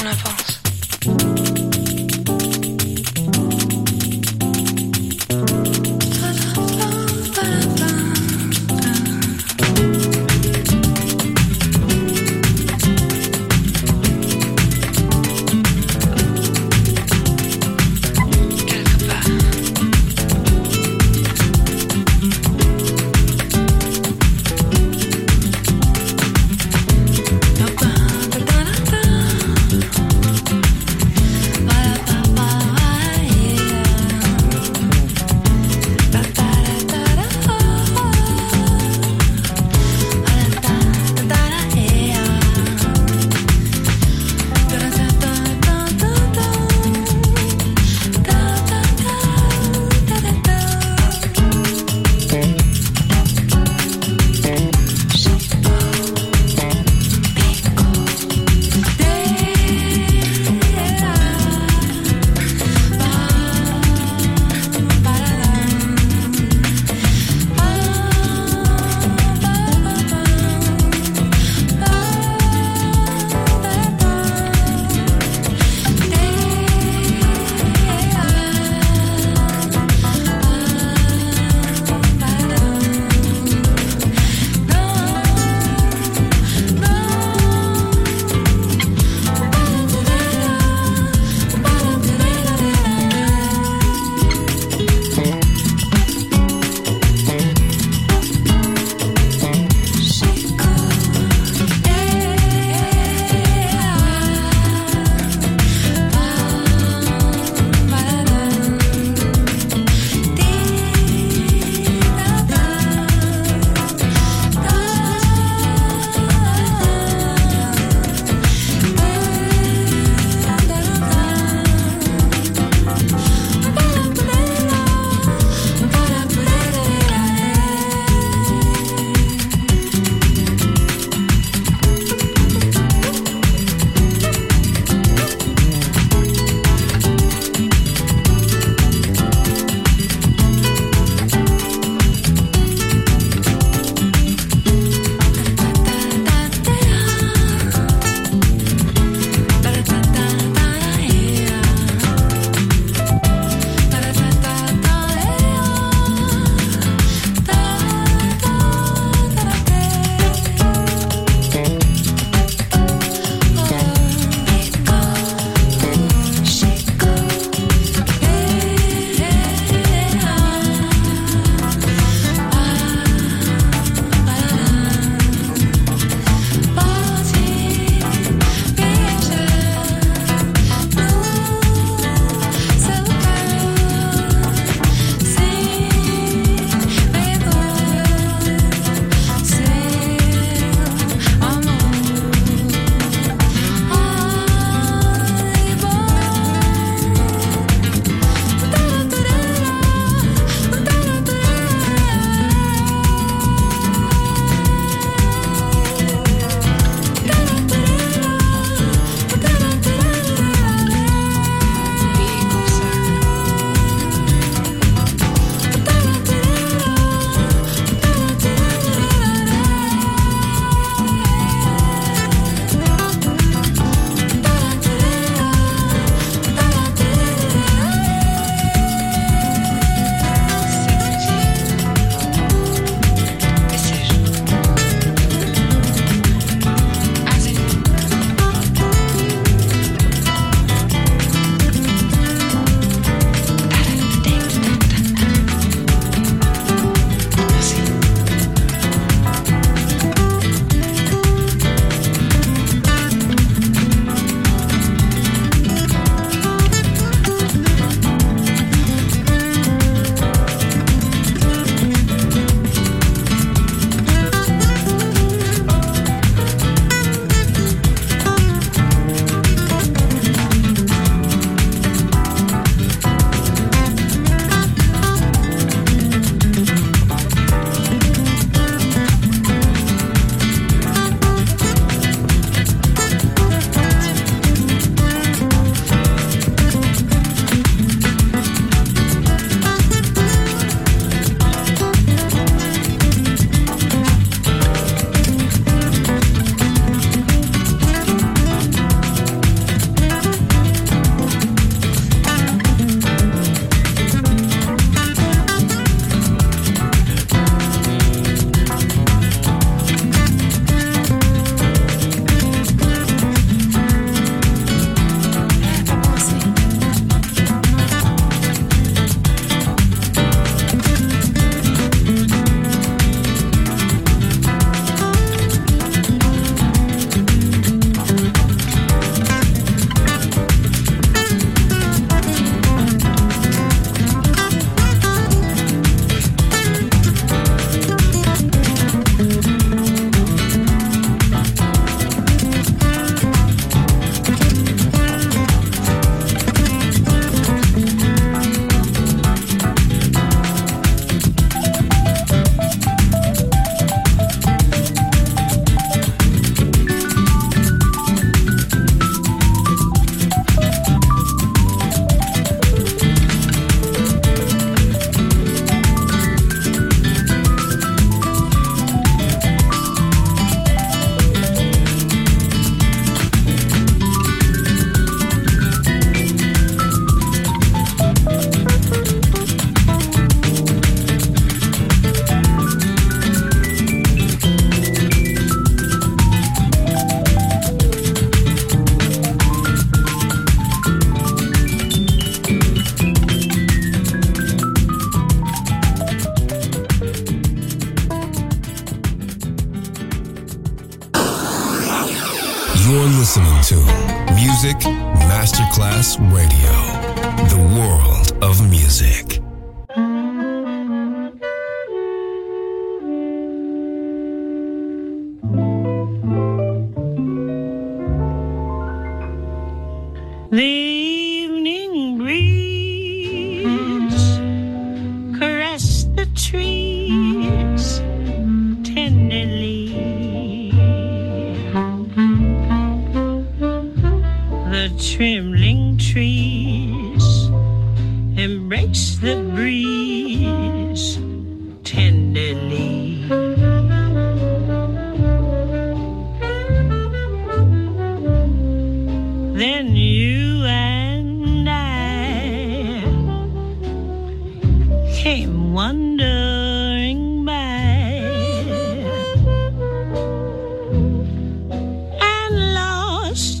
En avance.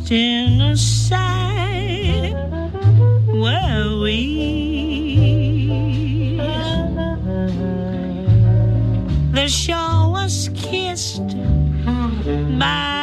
genocide where we. The shore was kissed by.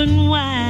open wide.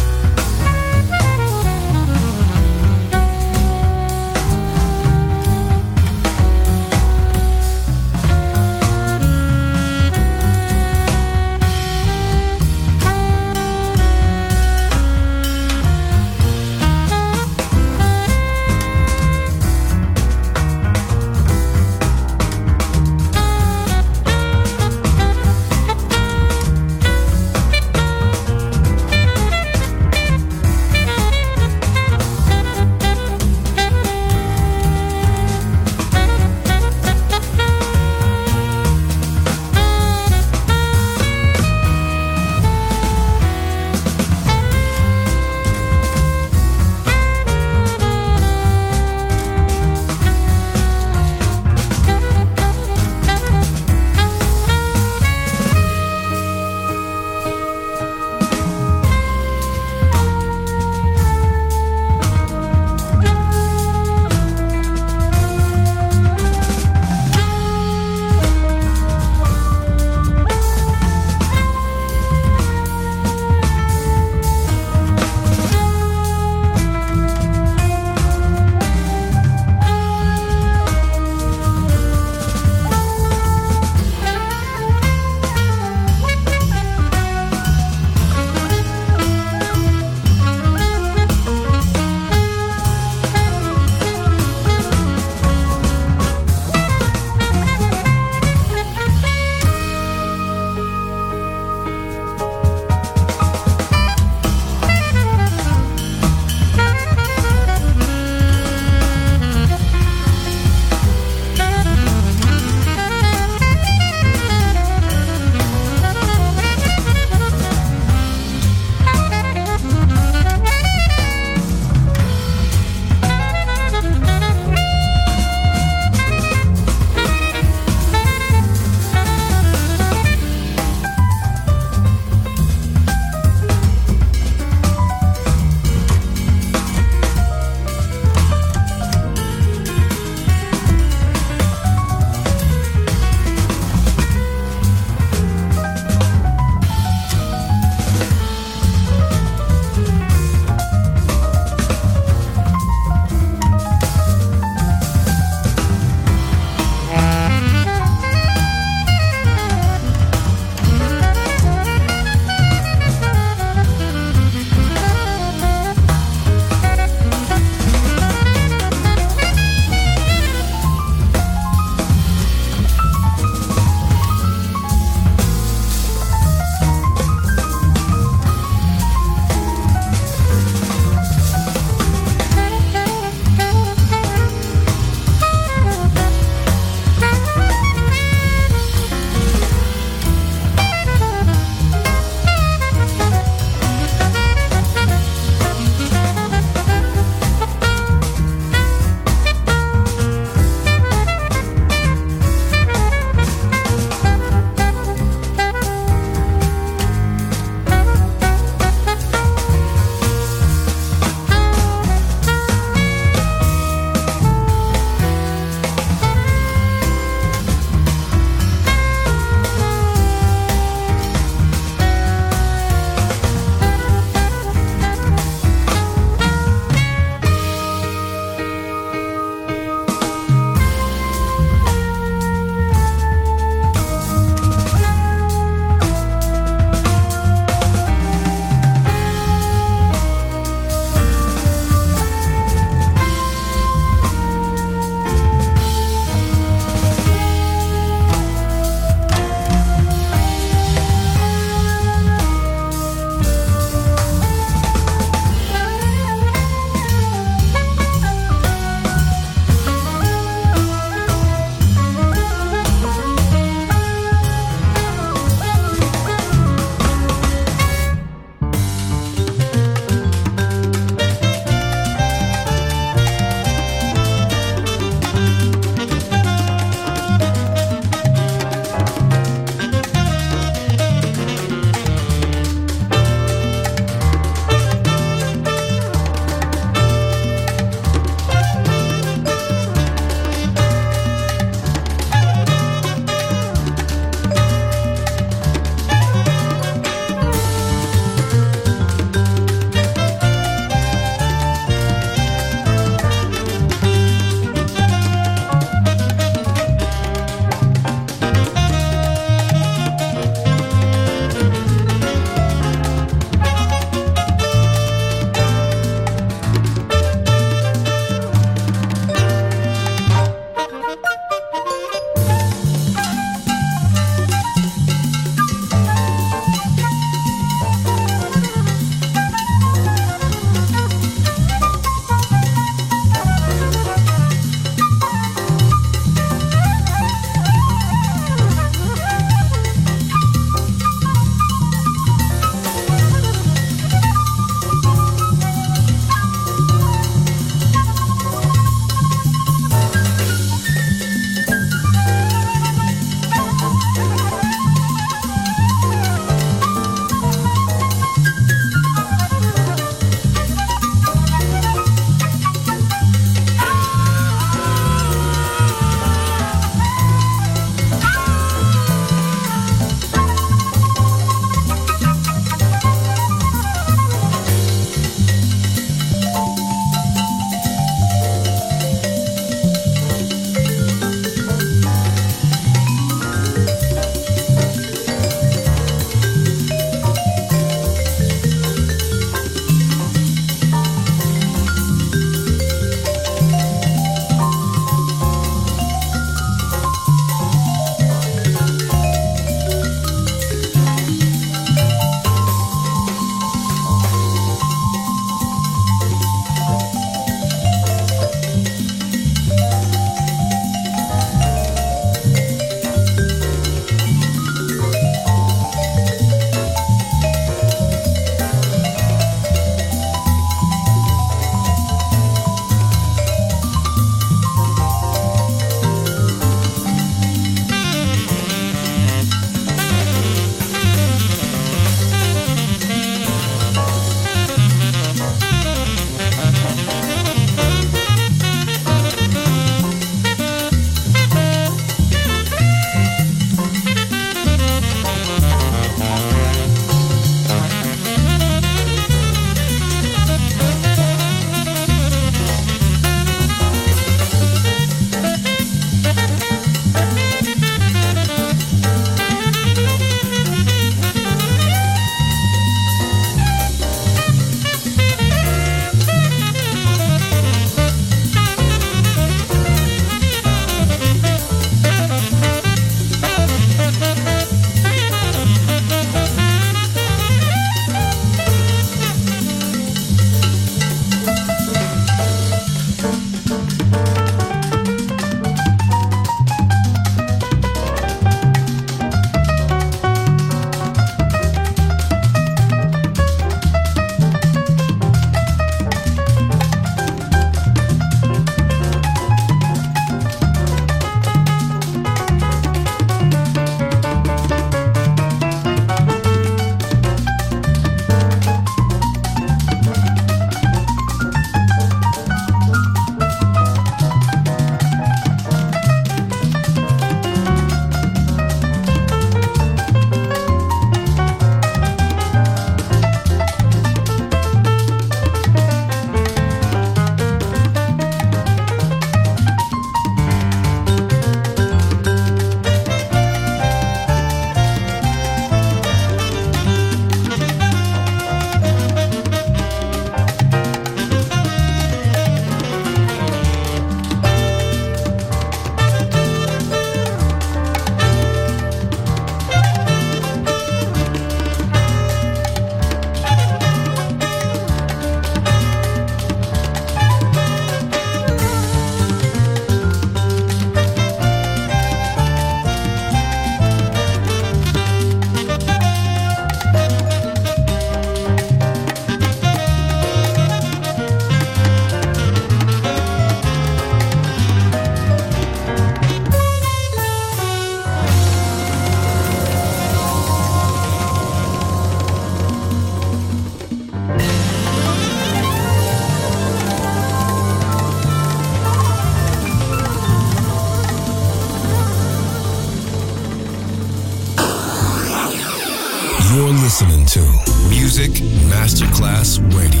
Masterclass Radio,